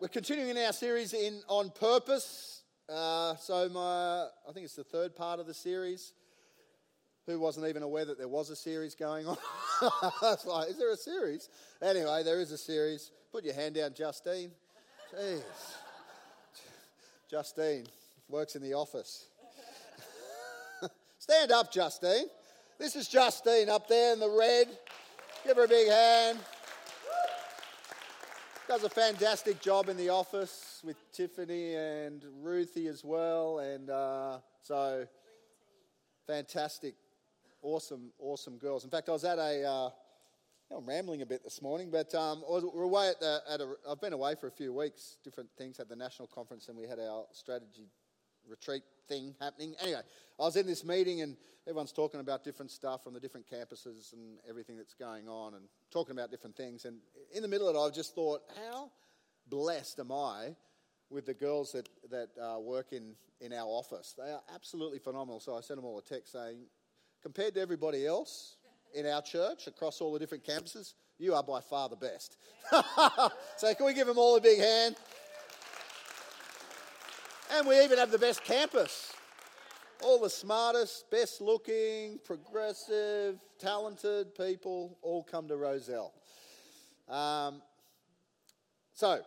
We're continuing in our series in on purpose. Uh, so my, I think it's the third part of the series. Who wasn't even aware that there was a series going on? That's like, is there a series? Anyway, there is a series. Put your hand down, Justine. Jeez, Justine works in the office. Stand up, Justine. This is Justine up there in the red. Give her a big hand does a fantastic job in the office with Tiffany and Ruthie as well. And uh, so, fantastic, awesome, awesome girls. In fact, I was at a. Uh, I'm rambling a bit this morning, but um, we're away at, the, at a. I've been away for a few weeks, different things. at the national conference, and we had our strategy retreat thing happening. Anyway, I was in this meeting and everyone's talking about different stuff from the different campuses and everything that's going on and talking about different things. And in the middle of it, I just thought, how blessed am I with the girls that, that uh, work in, in our office? They are absolutely phenomenal. So I sent them all a text saying, compared to everybody else in our church across all the different campuses, you are by far the best. so can we give them all a big hand? And we even have the best campus. All the smartest, best looking, progressive, talented people all come to Rozelle. Um, so,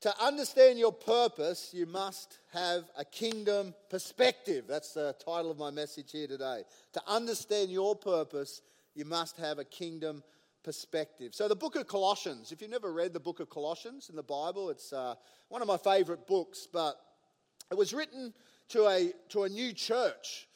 to understand your purpose, you must have a kingdom perspective. That's the title of my message here today. To understand your purpose, you must have a kingdom perspective. So, the book of Colossians, if you've never read the book of Colossians in the Bible, it's uh, one of my favorite books, but it was written to a, to a new church.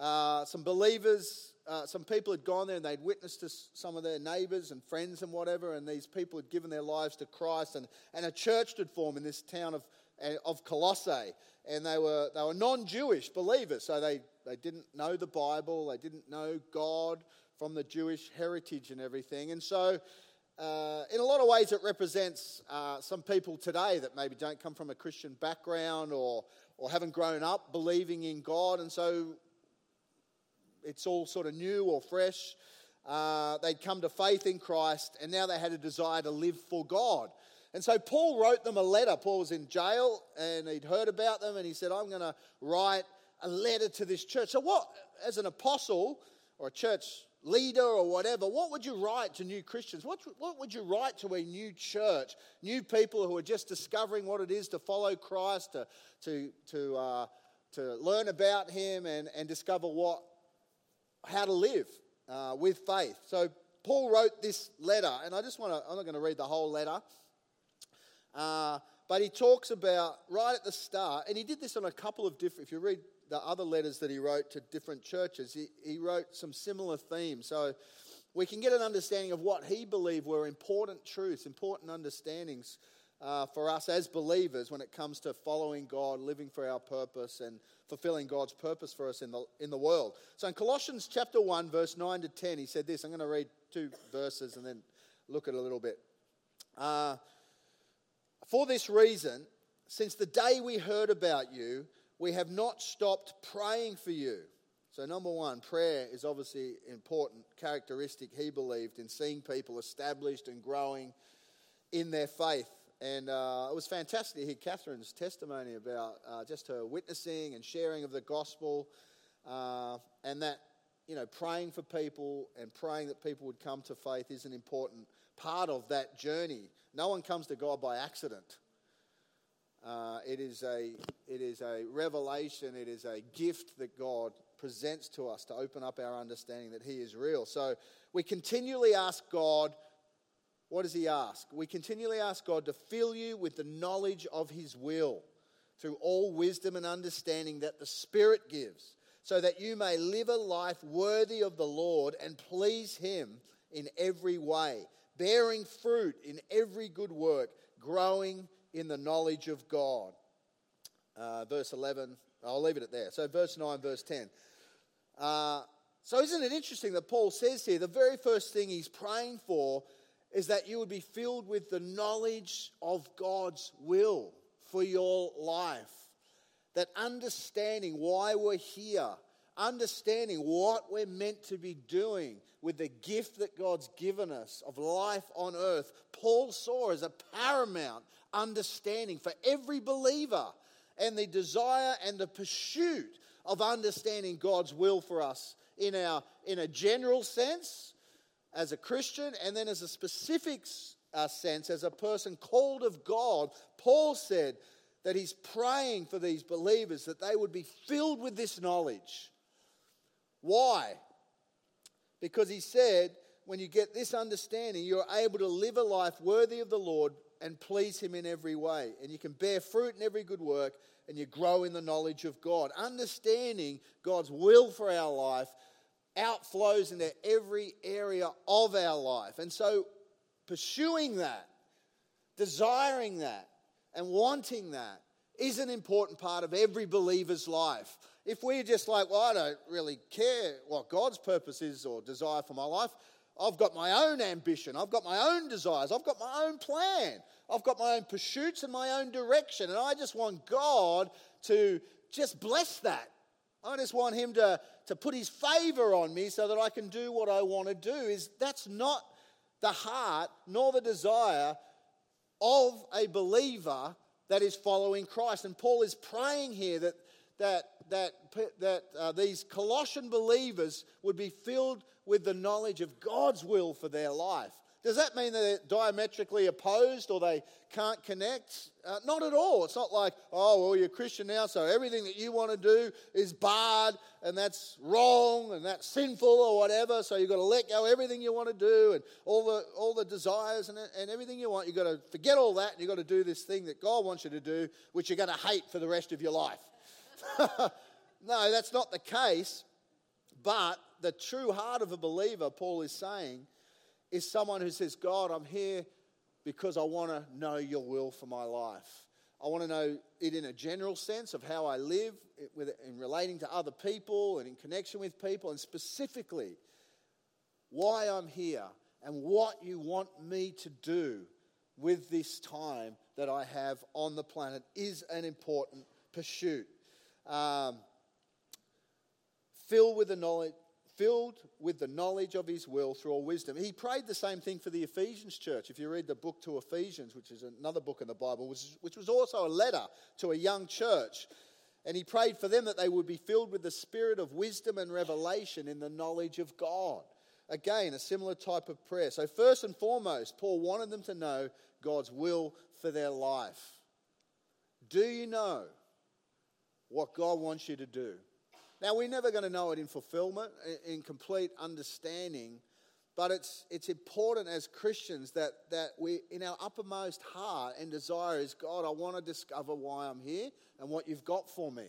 Uh, some believers, uh, some people had gone there and they'd witnessed to some of their neighbors and friends and whatever, and these people had given their lives to Christ, and, and a church had formed in this town of, eh, of Colossae. And they were, they were non Jewish believers, so they, they didn't know the Bible, they didn't know God from the Jewish heritage and everything. And so uh, in a lot of ways, it represents uh, some people today that maybe don't come from a Christian background or, or haven't grown up believing in God, and so it's all sort of new or fresh. Uh, they'd come to faith in Christ, and now they had a desire to live for God. And so Paul wrote them a letter. Paul was in jail, and he'd heard about them, and he said, I'm going to write a letter to this church. So, what, as an apostle or a church leader or whatever, what would you write to new Christians? What, what would you write to a new church, new people who are just discovering what it is to follow Christ, to, to, to, uh, to learn about Him and, and discover what, how to live uh, with faith? So, Paul wrote this letter, and I just want to, I'm not going to read the whole letter. Uh, but he talks about right at the start, and he did this on a couple of different, if you read the other letters that he wrote to different churches, he, he wrote some similar themes. So we can get an understanding of what he believed were important truths, important understandings uh, for us as believers when it comes to following God, living for our purpose, and fulfilling God's purpose for us in the, in the world. So in Colossians chapter 1, verse 9 to 10, he said this. I'm going to read two verses and then look at a little bit. Uh, for this reason, since the day we heard about you, we have not stopped praying for you. So, number one, prayer is obviously an important characteristic he believed in seeing people established and growing in their faith. And uh, it was fantastic to hear Catherine's testimony about uh, just her witnessing and sharing of the gospel, uh, and that, you know, praying for people and praying that people would come to faith is an important part of that journey. No one comes to God by accident. Uh, it, is a, it is a revelation, it is a gift that God presents to us to open up our understanding that He is real. So we continually ask God, what does He ask? We continually ask God to fill you with the knowledge of His will through all wisdom and understanding that the Spirit gives, so that you may live a life worthy of the Lord and please Him in every way, bearing fruit in every good work, growing in the knowledge of God. Uh, verse 11, I'll leave it at there. So, verse 9, verse 10. Uh, so, isn't it interesting that Paul says here the very first thing he's praying for is that you would be filled with the knowledge of God's will for your life? That understanding why we're here, understanding what we're meant to be doing with the gift that God's given us of life on earth, Paul saw as a paramount understanding for every believer and the desire and the pursuit of understanding God's will for us in, our, in a general sense as a Christian and then as a specific uh, sense as a person called of God. Paul said that he's praying for these believers that they would be filled with this knowledge. Why? Because he said, when you get this understanding, you're able to live a life worthy of the Lord and please Him in every way. And you can bear fruit in every good work and you grow in the knowledge of God. Understanding God's will for our life outflows into every area of our life. And so, pursuing that, desiring that, and wanting that is an important part of every believer's life. If we're just like, well, I don't really care what God's purpose is or desire for my life, I've got my own ambition. I've got my own desires. I've got my own plan. I've got my own pursuits and my own direction. And I just want God to just bless that. I just want Him to, to put His favor on me so that I can do what I want to do. Is that's not the heart nor the desire of a believer that is following Christ. And Paul is praying here that that that that uh, these Colossian believers would be filled with the knowledge of God's will for their life. Does that mean they're diametrically opposed or they can't connect? Uh, not at all. It's not like, oh, well, you're Christian now, so everything that you want to do is barred and that's wrong and that's sinful or whatever. So you've got to let go everything you want to do and all the, all the desires and, and everything you want. You've got to forget all that and you've got to do this thing that God wants you to do, which you're going to hate for the rest of your life. no, that's not the case. But the true heart of a believer, Paul is saying, is someone who says, God, I'm here because I want to know your will for my life. I want to know it in a general sense of how I live in relating to other people and in connection with people, and specifically why I'm here and what you want me to do with this time that I have on the planet is an important pursuit. Um, filled with the knowledge, filled with the knowledge of his will through all wisdom. He prayed the same thing for the Ephesians church. If you read the book to Ephesians, which is another book in the Bible, which, which was also a letter to a young church, and he prayed for them that they would be filled with the spirit of wisdom and revelation in the knowledge of God. Again, a similar type of prayer. So, first and foremost, Paul wanted them to know God's will for their life. Do you know what God wants you to do? Now, we're never going to know it in fulfillment, in complete understanding, but it's, it's important as Christians that, that we, in our uppermost heart and desire is God, I want to discover why I'm here and what you've got for me.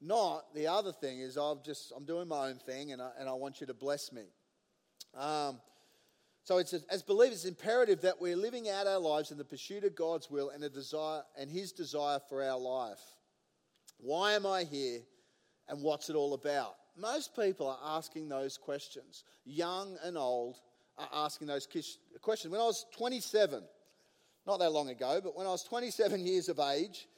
Not the other thing is I've just, I'm doing my own thing and I, and I want you to bless me. Um, so it's as believers, it's imperative that we're living out our lives in the pursuit of God's will and a desire and His desire for our life. Why am I here? and what's it all about? Most people are asking those questions. Young and old are asking those questions. When I was 27, not that long ago, but when I was 27 years of age,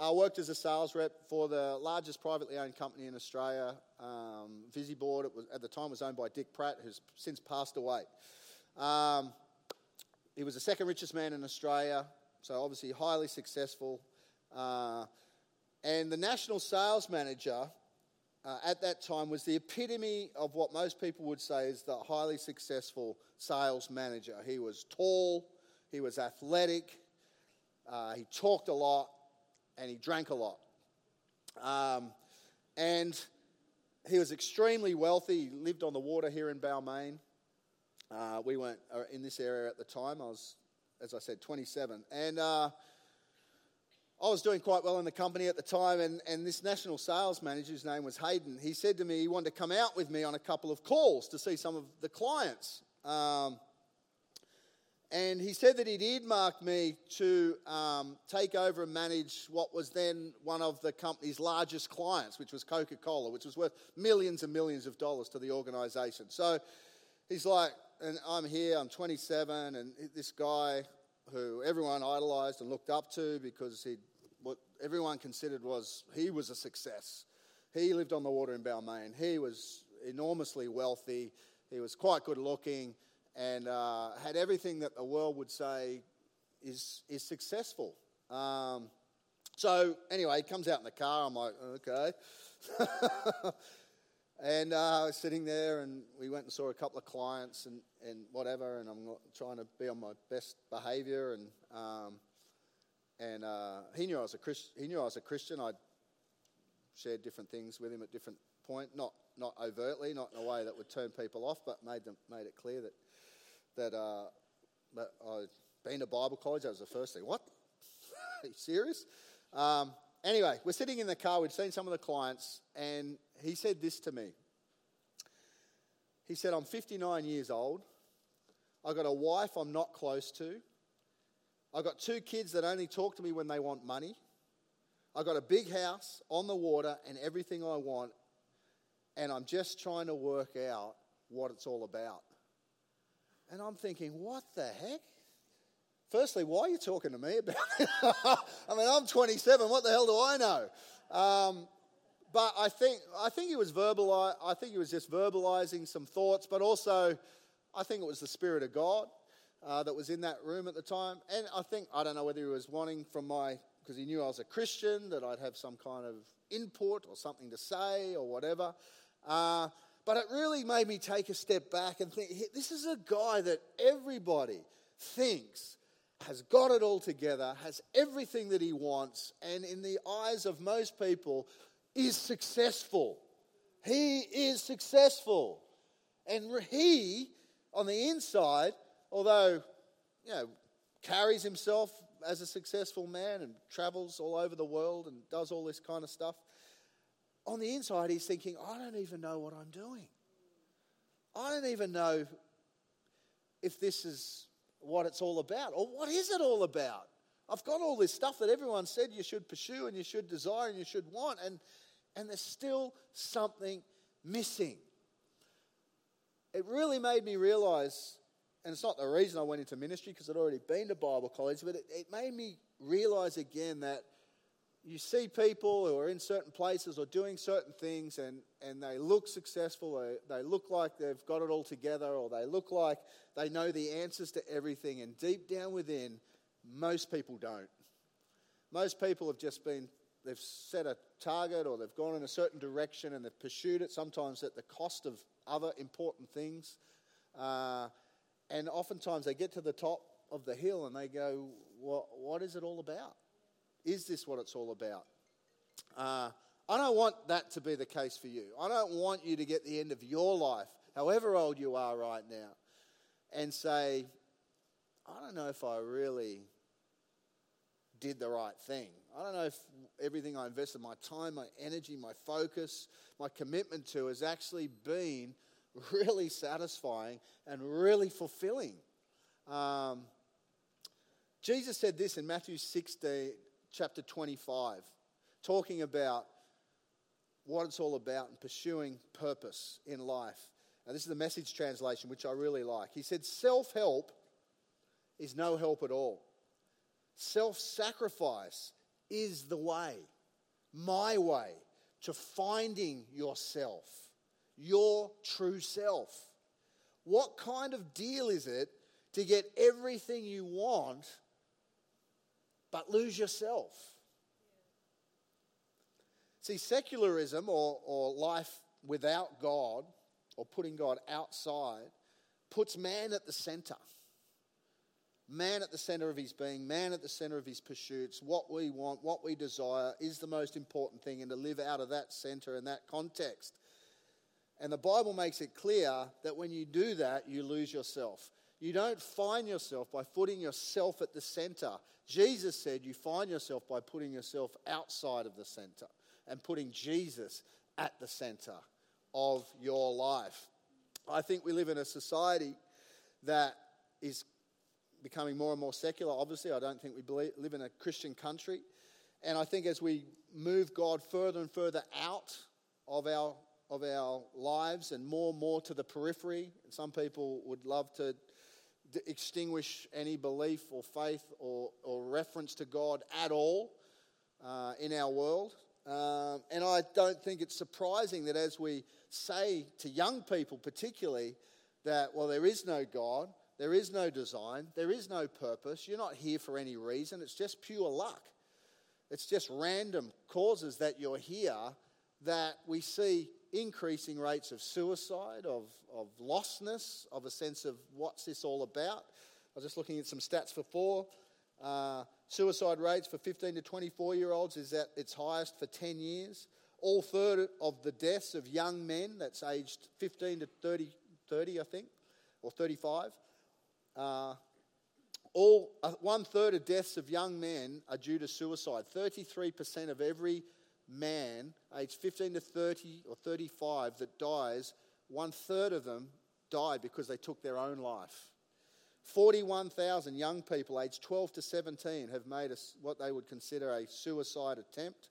I worked as a sales rep for the largest privately owned company in Australia, um, Visy Board. It was, at the time was owned by Dick Pratt, who's since passed away. Um, he was the second richest man in Australia, so obviously highly successful. Uh, and the national sales manager uh, at that time was the epitome of what most people would say is the highly successful sales manager. He was tall, he was athletic, uh, he talked a lot, and he drank a lot. Um, and he was extremely wealthy. He lived on the water here in Balmain. Uh, we weren't uh, in this area at the time. I was, as I said, 27. And uh, I was doing quite well in the company at the time, and, and this national sales manager, whose name was Hayden, he said to me he wanted to come out with me on a couple of calls to see some of the clients. Um, and he said that he'd earmarked me to um, take over and manage what was then one of the company's largest clients, which was Coca Cola, which was worth millions and millions of dollars to the organisation. So he's like, and I'm here, I'm 27, and this guy who everyone idolised and looked up to because he'd everyone considered was he was a success. He lived on the water in Balmain. He was enormously wealthy. He was quite good looking and uh, had everything that the world would say is, is successful. Um, so, anyway, he comes out in the car. I'm like, okay. and uh, I was sitting there, and we went and saw a couple of clients and, and whatever, and I'm trying to be on my best behavior. And, um, and uh, he, knew I was a Christ- he knew I was a Christian. I shared different things with him at different point, not not overtly, not in a way that would turn people off, but made them made it clear that that uh, that I'd been to Bible college. That was the first thing. What? Are you serious? Um, anyway, we're sitting in the car. We'd seen some of the clients, and he said this to me. He said, "I'm 59 years old. I've got a wife I'm not close to. I've got two kids that only talk to me when they want money." I've got a big house on the water and everything I want, and I'm just trying to work out what it's all about. And I'm thinking, what the heck? Firstly, why are you talking to me about it? I mean, I'm 27. What the hell do I know? Um, but I think I think he was verbal, I think he was just verbalizing some thoughts, but also I think it was the Spirit of God uh, that was in that room at the time. And I think I don't know whether he was wanting from my because he knew I was a Christian, that I'd have some kind of input or something to say or whatever. Uh, but it really made me take a step back and think this is a guy that everybody thinks has got it all together, has everything that he wants, and in the eyes of most people, is successful. He is successful. And he, on the inside, although, you know, carries himself as a successful man and travels all over the world and does all this kind of stuff, on the inside, he's thinking, I don't even know what I'm doing. I don't even know if this is what it's all about or what is it all about. I've got all this stuff that everyone said you should pursue and you should desire and you should want, and, and there's still something missing. It really made me realize and it's not the reason I went into ministry because I'd already been to Bible college, but it, it made me realize again that you see people who are in certain places or doing certain things and, and they look successful, they, they look like they've got it all together, or they look like they know the answers to everything, and deep down within, most people don't. Most people have just been, they've set a target or they've gone in a certain direction and they've pursued it, sometimes at the cost of other important things. Uh, and oftentimes they get to the top of the hill and they go, well, What is it all about? Is this what it's all about? Uh, I don't want that to be the case for you. I don't want you to get the end of your life, however old you are right now, and say, I don't know if I really did the right thing. I don't know if everything I invested my time, my energy, my focus, my commitment to has actually been really satisfying and really fulfilling. Um, Jesus said this in Matthew 16, chapter 25, talking about what it's all about and pursuing purpose in life. Now, this is the message translation, which I really like. He said, Self help is no help at all. Self sacrifice is the way, my way, to finding yourself your true self. What kind of deal is it to get everything you want but lose yourself? See, secularism or, or life without God or putting God outside puts man at the center. Man at the center of his being, man at the center of his pursuits, what we want, what we desire is the most important thing, and to live out of that center and that context. And the Bible makes it clear that when you do that, you lose yourself. You don't find yourself by putting yourself at the center. Jesus said you find yourself by putting yourself outside of the center and putting Jesus at the center of your life. I think we live in a society that is becoming more and more secular. Obviously, I don't think we believe, live in a Christian country. And I think as we move God further and further out of our of our lives and more and more to the periphery. Some people would love to extinguish any belief or faith or, or reference to God at all uh, in our world. Um, and I don't think it's surprising that as we say to young people, particularly, that, well, there is no God, There is no design. There is no purpose. You're not here for any reason. It's just pure luck. It's just random causes that you're here that we see increasing rates of suicide, of, of lostness, of a sense of what's this all about. I was just looking at some stats for four. Uh, suicide rates for 15 to 24 year olds is at its highest for 10 years. All third of the deaths of young men, that's aged 15 to 30, 30 I think, or 35, uh, all uh, one third of deaths of young men are due to suicide. 33% of every man aged 15 to 30 or 35 that dies, one third of them died because they took their own life. 41,000 young people aged 12 to 17 have made a, what they would consider a suicide attempt.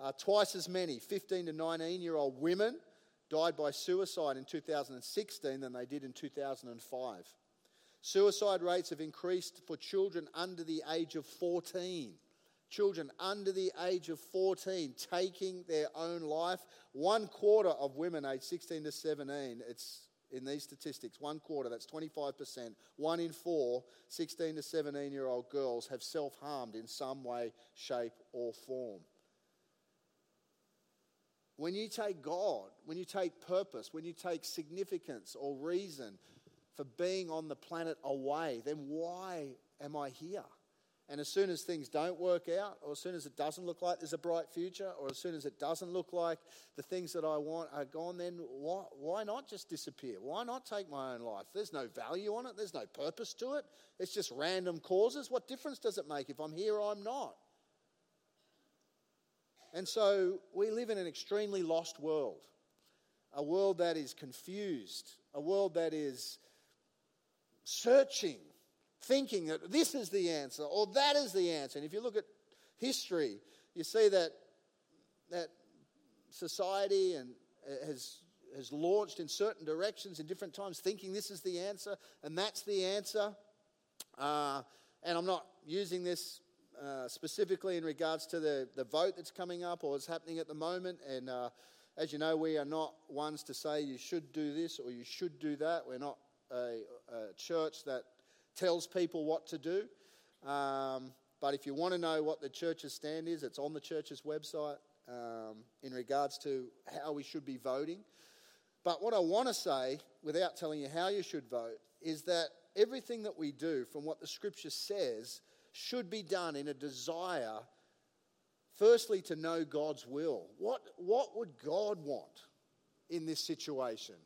Uh, twice as many 15 to 19 year old women died by suicide in 2016 than they did in 2005. Suicide rates have increased for children under the age of 14. Children under the age of 14 taking their own life. One quarter of women aged 16 to 17, it's in these statistics, one quarter, that's 25%, one in four 16 to 17 year old girls have self harmed in some way, shape, or form. When you take God, when you take purpose, when you take significance or reason for being on the planet away, then why am I here? And as soon as things don't work out, or as soon as it doesn't look like there's a bright future, or as soon as it doesn't look like the things that I want are gone, then why, why not just disappear? Why not take my own life? There's no value on it, there's no purpose to it. It's just random causes. What difference does it make if I'm here or I'm not? And so we live in an extremely lost world, a world that is confused, a world that is searching thinking that this is the answer or that is the answer. And if you look at history, you see that, that society and uh, has, has launched in certain directions in different times, thinking this is the answer and that's the answer. Uh, and I'm not using this uh, specifically in regards to the, the vote that's coming up or is happening at the moment. And uh, as you know, we are not ones to say you should do this or you should do that. We're not a, a church that tells people what to do. Um, but if you want to know what the church's stand is, it's on the church's website um, in regards to how we should be voting. But what I want to say, without telling you how you should vote, is that everything that we do from what the scripture says should be done in a desire, firstly, to know God's will. What, what would God want in this situation?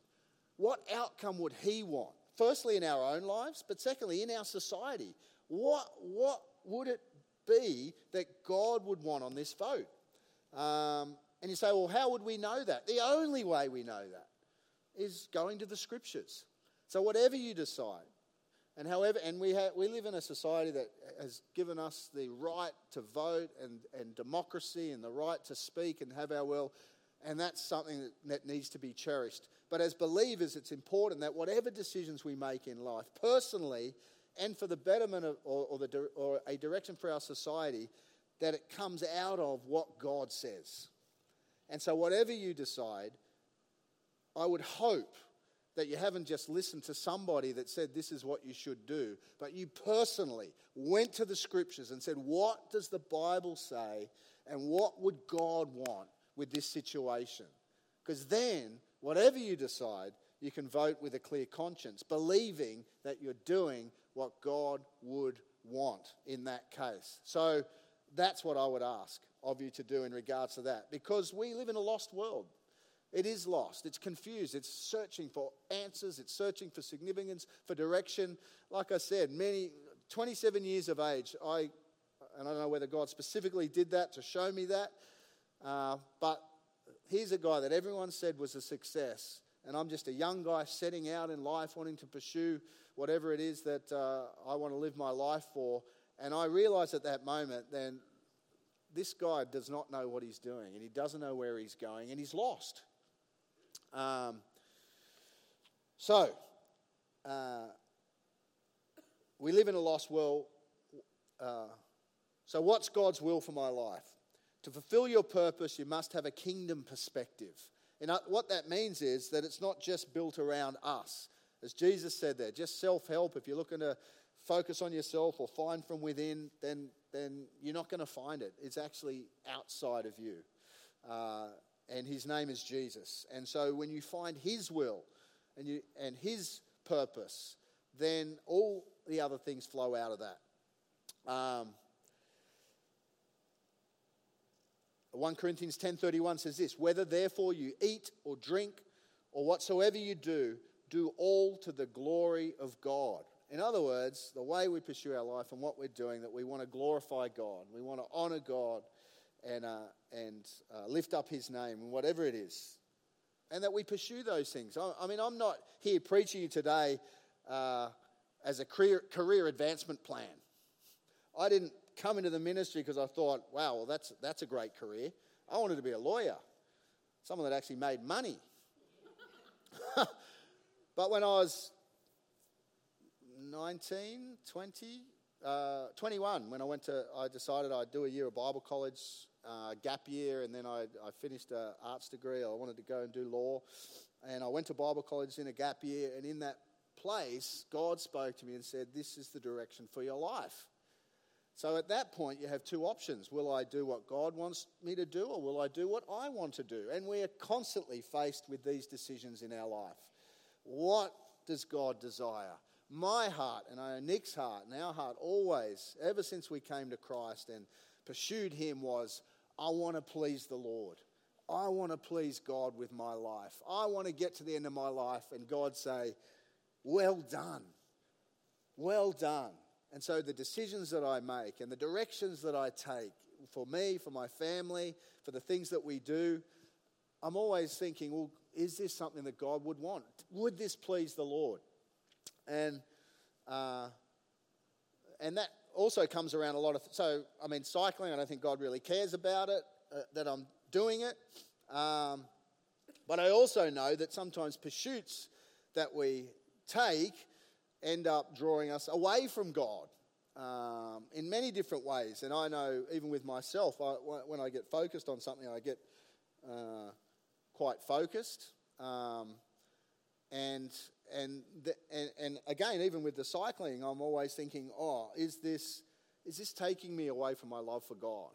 What outcome would He want? Firstly in our own lives, but secondly in our society. What, what would it be that God would want on this vote? Um, and you say, well, how would we know that? The only way we know that is going to the scriptures. So whatever you decide, and however, and we, have, we live in a society that has given us the right to vote and, and democracy and the right to speak and have our will, and that's something that, that needs to be cherished. But as believers, it's important that whatever decisions we make in life, personally and for the betterment of, or, or, the, or a direction for our society, that it comes out of what God says. And so, whatever you decide, I would hope that you haven't just listened to somebody that said this is what you should do, but you personally went to the scriptures and said, What does the Bible say, and what would God want with this situation? Because then whatever you decide, you can vote with a clear conscience, believing that you're doing what God would want in that case. So that's what I would ask of you to do in regards to that, because we live in a lost world. It is lost. It's confused. It's searching for answers. It's searching for significance, for direction. Like I said, many 27 years of age. I and I don't know whether God specifically did that to show me that, uh, but here's a guy that everyone said was a success, and I'm just a young guy setting out in life wanting to pursue whatever it is that uh, I want to live my life for. And I realized at that moment, then this guy does not know what he's doing, and he doesn't know where he's going, and he's lost. Um, so, uh, we live in a lost world. Uh, so, what's God's will for my life? To fulfill your purpose, you must have a kingdom perspective. And what that means is that it's not just built around us. As Jesus said there, just self help. If you're looking to focus on yourself or find from within, then, then you're not going to find it. It's actually outside of you. Uh, and his name is Jesus. And so when you find his will and, you, and his purpose, then all the other things flow out of that. Um, 1 Corinthians 10:31 says this, whether therefore you eat or drink or whatsoever you do, do all to the glory of God. In other words, the way we pursue our life and what we're doing, that we want to glorify God, we want to honor God and, uh, and uh, lift up His name, whatever it is, and that we pursue those things. I, I mean, I'm not here preaching you today uh, as a career, career advancement plan. I didn't come into the ministry because I thought, wow, well, that's, that's a great career. I wanted to be a lawyer, someone that actually made money. but when I was 19, 20, uh, 21, when I went to, I decided I'd do a year of Bible college, uh, gap year, and then I, I finished an arts degree. I wanted to go and do law. And I went to Bible college in a gap year, and in that place, God spoke to me and said, This is the direction for your life. So at that point, you have two options. Will I do what God wants me to do, or will I do what I want to do? And we are constantly faced with these decisions in our life. What does God desire? My heart, and I know Nick's heart, and our heart always, ever since we came to Christ and pursued Him, was I want to please the Lord. I want to please God with my life. I want to get to the end of my life and God say, Well done. Well done. And so the decisions that I make and the directions that I take for me, for my family, for the things that we do, I'm always thinking, well, is this something that God would want? Would this please the Lord? And uh, and that also comes around a lot of. So I mean, cycling. I don't think God really cares about it uh, that I'm doing it. Um, but I also know that sometimes pursuits that we take end up drawing us away from God um, in many different ways. And I know, even with myself, I, when I get focused on something, I get uh, quite focused. Um, and, and, the, and, and again, even with the cycling, I'm always thinking, oh, is this, is this taking me away from my love for God?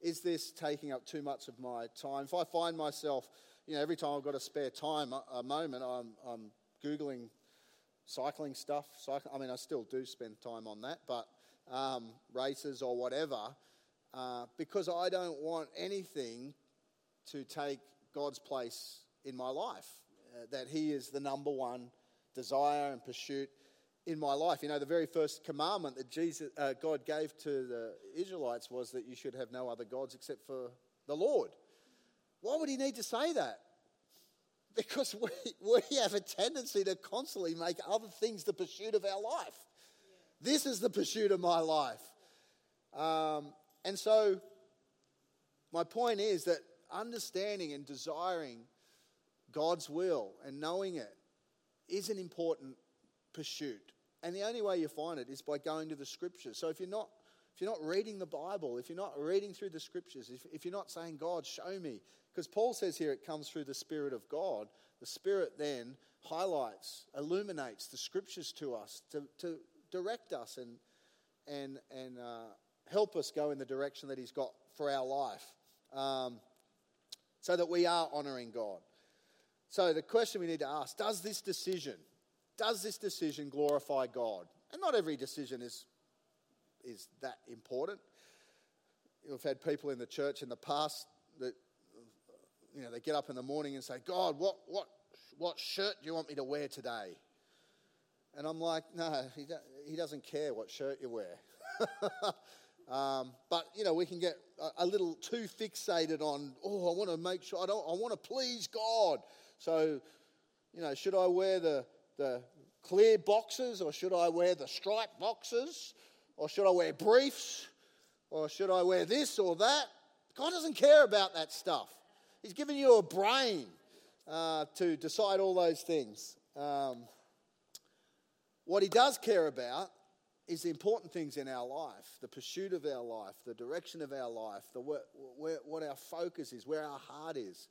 Is this taking up too much of my time? If I find myself, you know, every time I've got a spare time, a, a moment, I'm, I'm Googling cycling stuff. I mean, I still do spend time on that, but um, races or whatever, uh, because I don't want anything to take God's place in my life. Uh, that He is the number one desire and pursuit in my life. You know, the very first commandment that Jesus, uh, God gave to the Israelites was that you should have no other gods except for the Lord. Why would He need to say that? Because we, we have a tendency to constantly make other things the pursuit of our life. This is the pursuit of my life. Um, and so, my point is that understanding and desiring God's will and knowing it is an important pursuit. And the only way you find it is by going to the scriptures. So if you're not if you're not reading the Bible, if you're not reading through the scriptures, if, if you're not saying, God, show me, because Paul says here it comes through the Spirit of God, the Spirit then highlights, illuminates the scriptures to us to, to direct us and, and, and uh, help us go in the direction that He's got for our life um, so that we are honoring God. So the question we need to ask does this decision, does this decision glorify God? And not every decision is is that important. We've had people in the church in the past that, you know, they get up in the morning and say, God, what, what, what shirt do you want me to wear today? And I'm like, no, he, do, he doesn't care what shirt you wear. um, but, you know, we can get a, a, little too fixated on, oh, I want to make sure, I, don't, I want to please God. So, you know, should I wear the, the clear boxes or should I wear the striped boxes? Or should I wear briefs? Or should I wear this or that? God doesn't care about that stuff. He's given you a brain uh, to decide all those things. Um, what He does care about is the important things in our life the pursuit of our life, the direction of our life, the, where, where, what our focus is, where our heart is.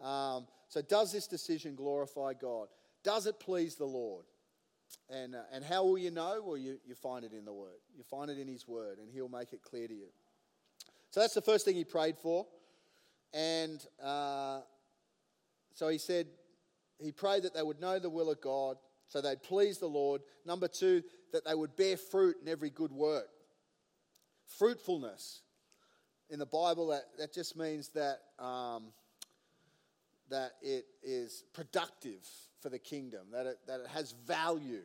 Um, so, does this decision glorify God? Does it please the Lord? And, uh, and how will you know? Well, you, you find it in the Word. You find it in His Word, and He'll make it clear to you. So that's the first thing he prayed for. And uh, so he said, he prayed that they would know the will of God, so they'd please the Lord. Number two, that they would bear fruit in every good work. Fruitfulness. In the Bible, that, that just means that, um, that it is productive for the kingdom, that it, that it has value.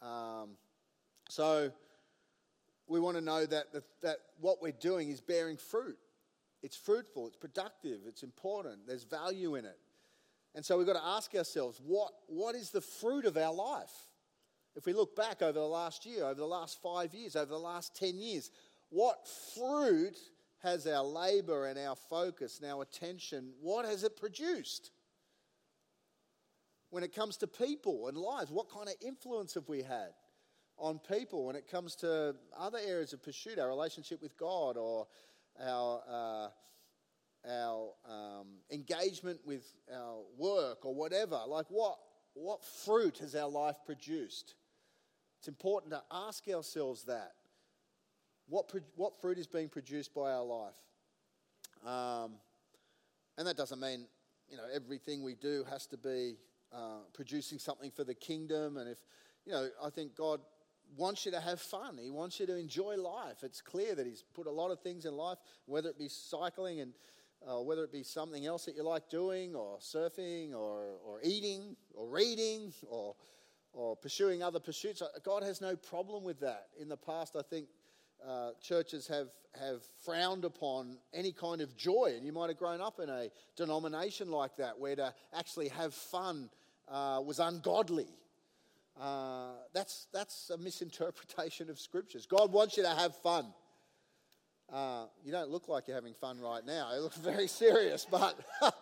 Um, so we want to know that, the, that what we're doing is bearing fruit. It's fruitful, it's productive, it's important, there's value in it. And so we've got to ask ourselves what, what is the fruit of our life? If we look back over the last year, over the last five years, over the last 10 years, what fruit has our labor and our focus and our attention, what has it produced? When it comes to people and lives, what kind of influence have we had on people when it comes to other areas of pursuit, our relationship with God or our, uh, our um, engagement with our work or whatever. Like, what, what fruit has our life produced? It's important to ask ourselves that. What, what fruit is being produced by our life? Um, and that doesn't mean, you know, everything we do has to be uh, producing something for the kingdom. And if, you know, I think God wants you to have fun. He wants you to enjoy life. It's clear that He's put a lot of things in life, whether it be cycling and uh, whether it be something else that you like doing, or surfing, or, or eating, or reading, or, or pursuing other pursuits. Uh, God has no problem with that. In the past, I think uh, churches have, have frowned upon any kind of joy, and you might have grown up in a denomination like that where to actually have fun uh, was ungodly. Uh, that's, that's a misinterpretation of scriptures. God wants you to have fun. Uh, you don't look like you're having fun right now. You look very serious, but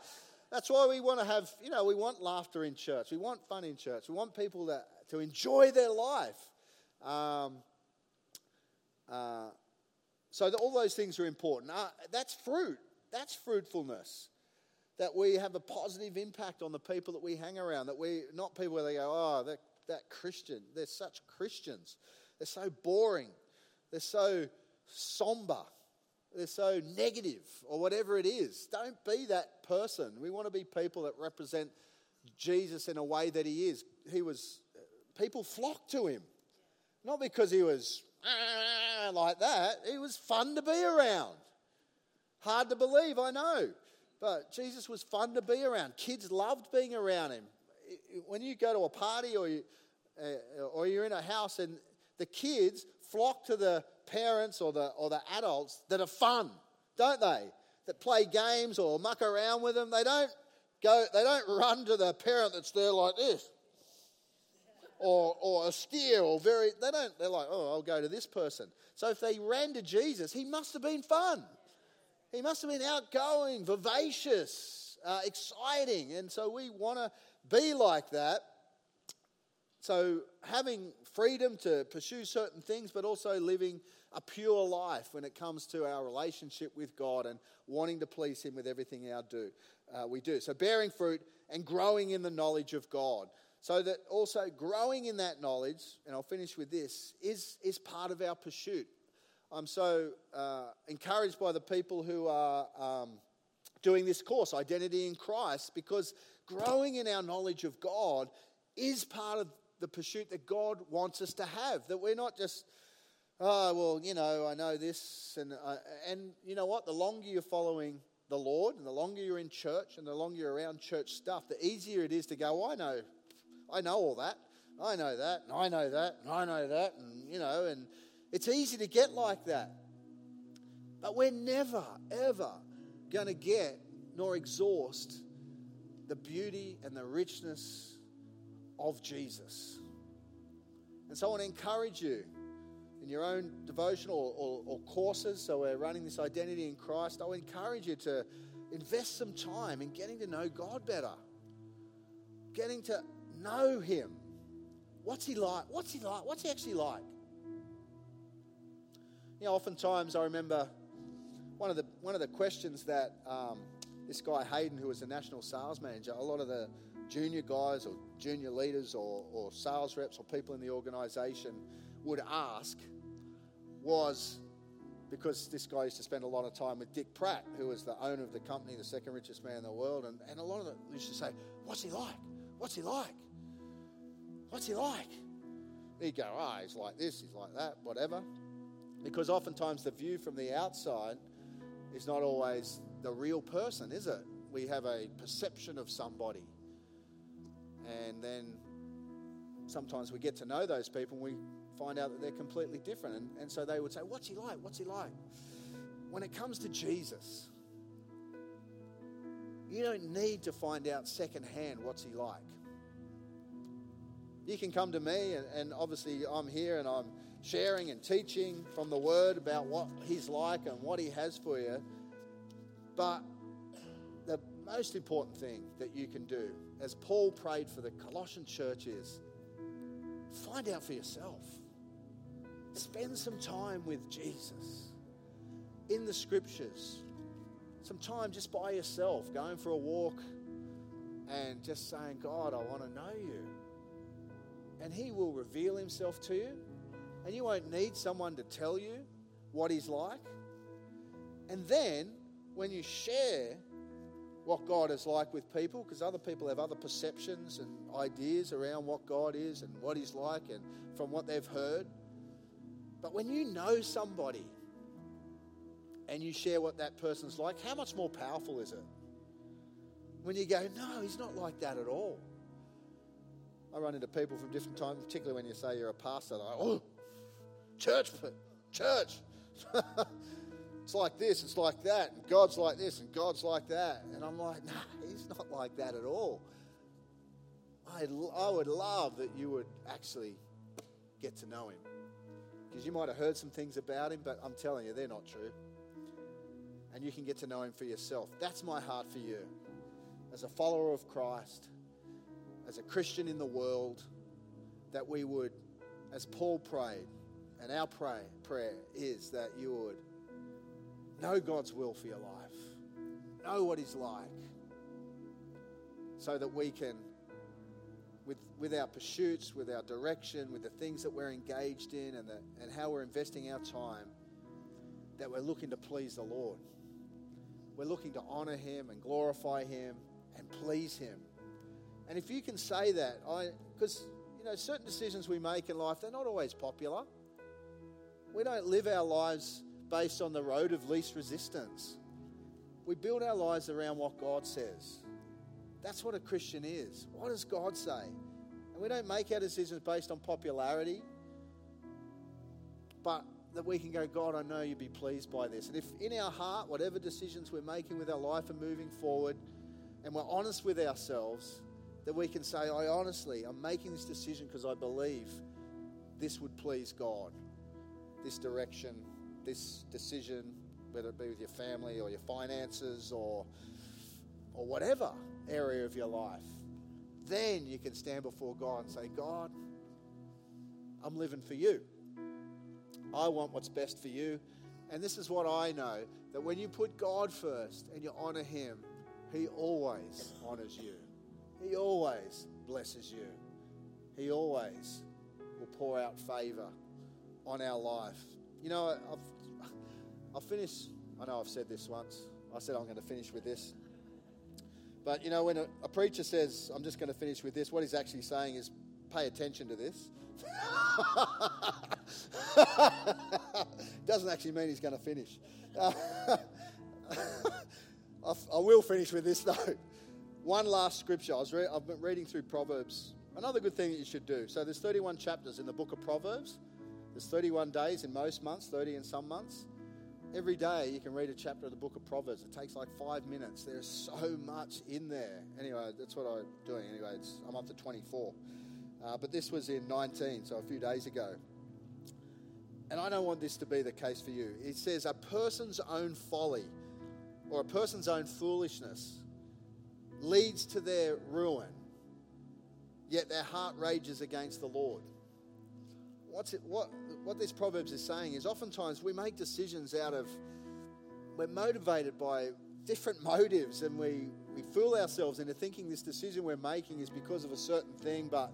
that's why we want to have, you know, we want laughter in church. We want fun in church. We want people to, to enjoy their life. Um, uh, so all those things are important. Uh, that's fruit. That's fruitfulness. That we have a positive impact on the people that we hang around. That we're not people where they go, oh, that that Christian. They're such Christians. They're so boring. They're so somber. They're so negative, or whatever it is. Don't be that person. We want to be people that represent Jesus in a way that he is. He was, people flocked to him. Not because he was like that, he was fun to be around. Hard to believe, I know. But Jesus was fun to be around. Kids loved being around him when you go to a party or, you, uh, or you're in a house and the kids flock to the parents or the, or the adults that are fun, don't they? That play games or muck around with them. They don't go, they don't run to the parent that's there like this. Or, or a steer or very they don't they're like oh i'll go to this person so if they ran to jesus he must have been fun he must have been outgoing vivacious uh, exciting and so we want to be like that. So, having freedom to pursue certain things, but also living a pure life when it comes to our relationship with God and wanting to please Him with everything our do, uh, we do. So, bearing fruit and growing in the knowledge of God. So, that also growing in that knowledge, and I'll finish with this, is, is part of our pursuit. I'm so uh, encouraged by the people who are um, doing this course, Identity in Christ, because growing in our knowledge of God is part of the pursuit that God wants us to have. That we're not just, oh, well, you know, I know this. And, uh, and you know what? The longer you're following the Lord and the longer you're in church and the longer you're around church stuff, the easier it is to go, I know, I know all that. I know that, and I know that, and I know that, and you know, and it's easy to get like that. But we're never, ever going to get nor exhaust the beauty and the richness of Jesus. And so I want to encourage you in your own devotional or, or, or, courses. So we're running this identity in Christ. I would encourage you to invest some time in getting to know God better, getting to know Him. What's He like? What's He like? What's He actually like? You know, oftentimes I remember one of the one of the questions that um, this guy Hayden, who was a national sales manager, a lot of the junior guys or junior leaders or, or sales reps or people in the organization would ask was because this guy used to spend a lot of time with Dick Pratt, who was the owner of the company, the second richest man in the world. And, and a lot of them used to say, What's he like? What's he like? What's he like? He'd go, Oh, he's like this, he's like that, whatever. Because oftentimes the view from the outside is not always the real person, is it? We have a perception of somebody. And then sometimes we get to know those people and we find out that they're completely different. And, and so they would say, What's he like? What's he like? When it comes to Jesus, you don't need to find out secondhand what's he like. You can come to me, and, and obviously I'm here and I'm sharing and teaching from the Word about what He's like and what He has for you. But the most important thing that you can do, as Paul prayed for the Colossian church, is find out for yourself. Spend some time with Jesus in the scriptures. Some time just by yourself, going for a walk and just saying, God, I want to know you. And He will reveal Himself to you. And you won't need someone to tell you what He's like. And then when you share what God is like with people, because other people have other perceptions and ideas around what God is and what He's like, and from what they've heard. But when you know somebody and you share what that person's like, how much more powerful is it? When you go, no, he's not like that at all. I run into people from different times, particularly when you say you're a pastor. Like, oh, church, church. it's like this, it's like that, and God's like this, and God's like that. And I'm like, no, nah, he's not like that at all. I, I would love that you would actually get to know him. Because you might have heard some things about him, but I'm telling you, they're not true. And you can get to know him for yourself. That's my heart for you. As a follower of Christ, as a Christian in the world, that we would, as Paul prayed, and our pray, prayer is that you would know God's will for your life, know what He's like, so that we can with, with our pursuits, with our direction, with the things that we're engaged in, and, the, and how we're investing our time, that we're looking to please the Lord. We're looking to honor Him and glorify Him and please Him. And if you can say that, I because you know certain decisions we make in life, they're not always popular. We don't live our lives based on the road of least resistance. We build our lives around what God says. That's what a Christian is. What does God say? And we don't make our decisions based on popularity, but that we can go, God, I know you'd be pleased by this. And if in our heart, whatever decisions we're making with our life are moving forward, and we're honest with ourselves, that we can say, I honestly, I'm making this decision because I believe this would please God. This direction, this decision, whether it be with your family or your finances or, or whatever area of your life, then you can stand before God and say, God, I'm living for you. I want what's best for you. And this is what I know that when you put God first and you honor Him, He always honors you. He always blesses you. He always will pour out favor on our life. You know, I've, I'll finish. I know I've said this once. I said I'm going to finish with this. But you know, when a, a preacher says, I'm just going to finish with this, what he's actually saying is, pay attention to this. Doesn't actually mean he's going to finish. Uh, I will finish with this though. One last scripture. I was re- I've been reading through Proverbs. Another good thing that you should do. So there's 31 chapters in the book of Proverbs. There's 31 days in most months, 30 in some months. Every day you can read a chapter of the book of Proverbs. It takes like five minutes. There's so much in there. Anyway, that's what I'm doing. Anyway, I'm up to 24. Uh, but this was in 19, so a few days ago. And I don't want this to be the case for you. It says, a person's own folly or a person's own foolishness leads to their ruin, yet their heart rages against the Lord what's it, what, what this Proverbs is saying is oftentimes we make decisions out of, we're motivated by different motives and we, we fool ourselves into thinking this decision we're making is because of a certain thing, but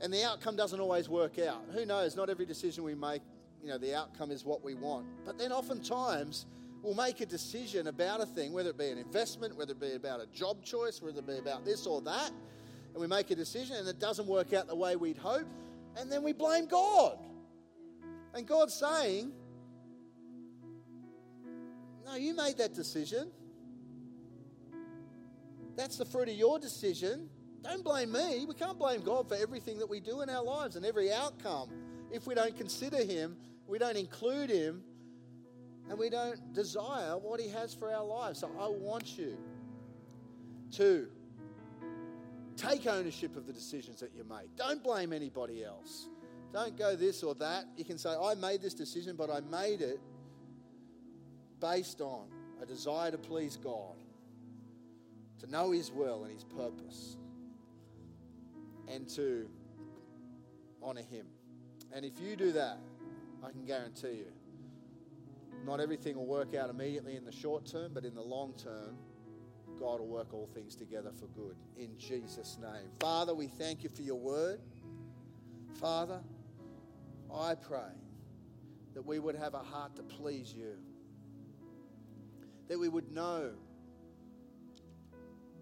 and the outcome doesn't always work out. Who knows? Not every decision we make, you know, the outcome is what we want. But then oftentimes we'll make a decision about a thing, whether it be an investment, whether it be about a job choice, whether it be about this or that, and we make a decision and it doesn't work out the way we'd hope, and then we blame God. And God's saying, No, you made that decision. That's the fruit of your decision. Don't blame me. We can't blame God for everything that we do in our lives and every outcome. If we don't consider Him, we don't include Him, and we don't desire what He has for our lives. So I want you to take ownership of the decisions that you make. Don't blame anybody else. Don't go this or that. You can say, I made this decision, but I made it based on a desire to please God to know His will and His purpose, and to honor Him. And if you do that, I can guarantee you, not everything will work out immediately in the short term, but in the long term, God will work all things together for good. In Jesus' name. Father, we thank you for your word. Father, I pray that we would have a heart to please you, that we would know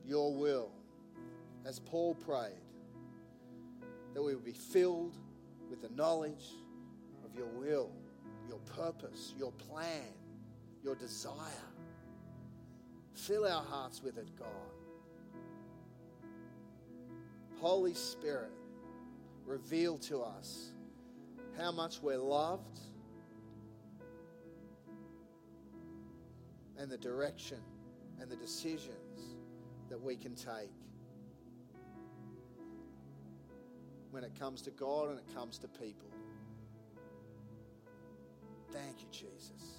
your will. As Paul prayed, that we would be filled with the knowledge of your will, your purpose, your plan, your desire. Fill our hearts with it, God. Holy Spirit, reveal to us how much we're loved and the direction and the decisions that we can take when it comes to God and it comes to people. Thank you, Jesus.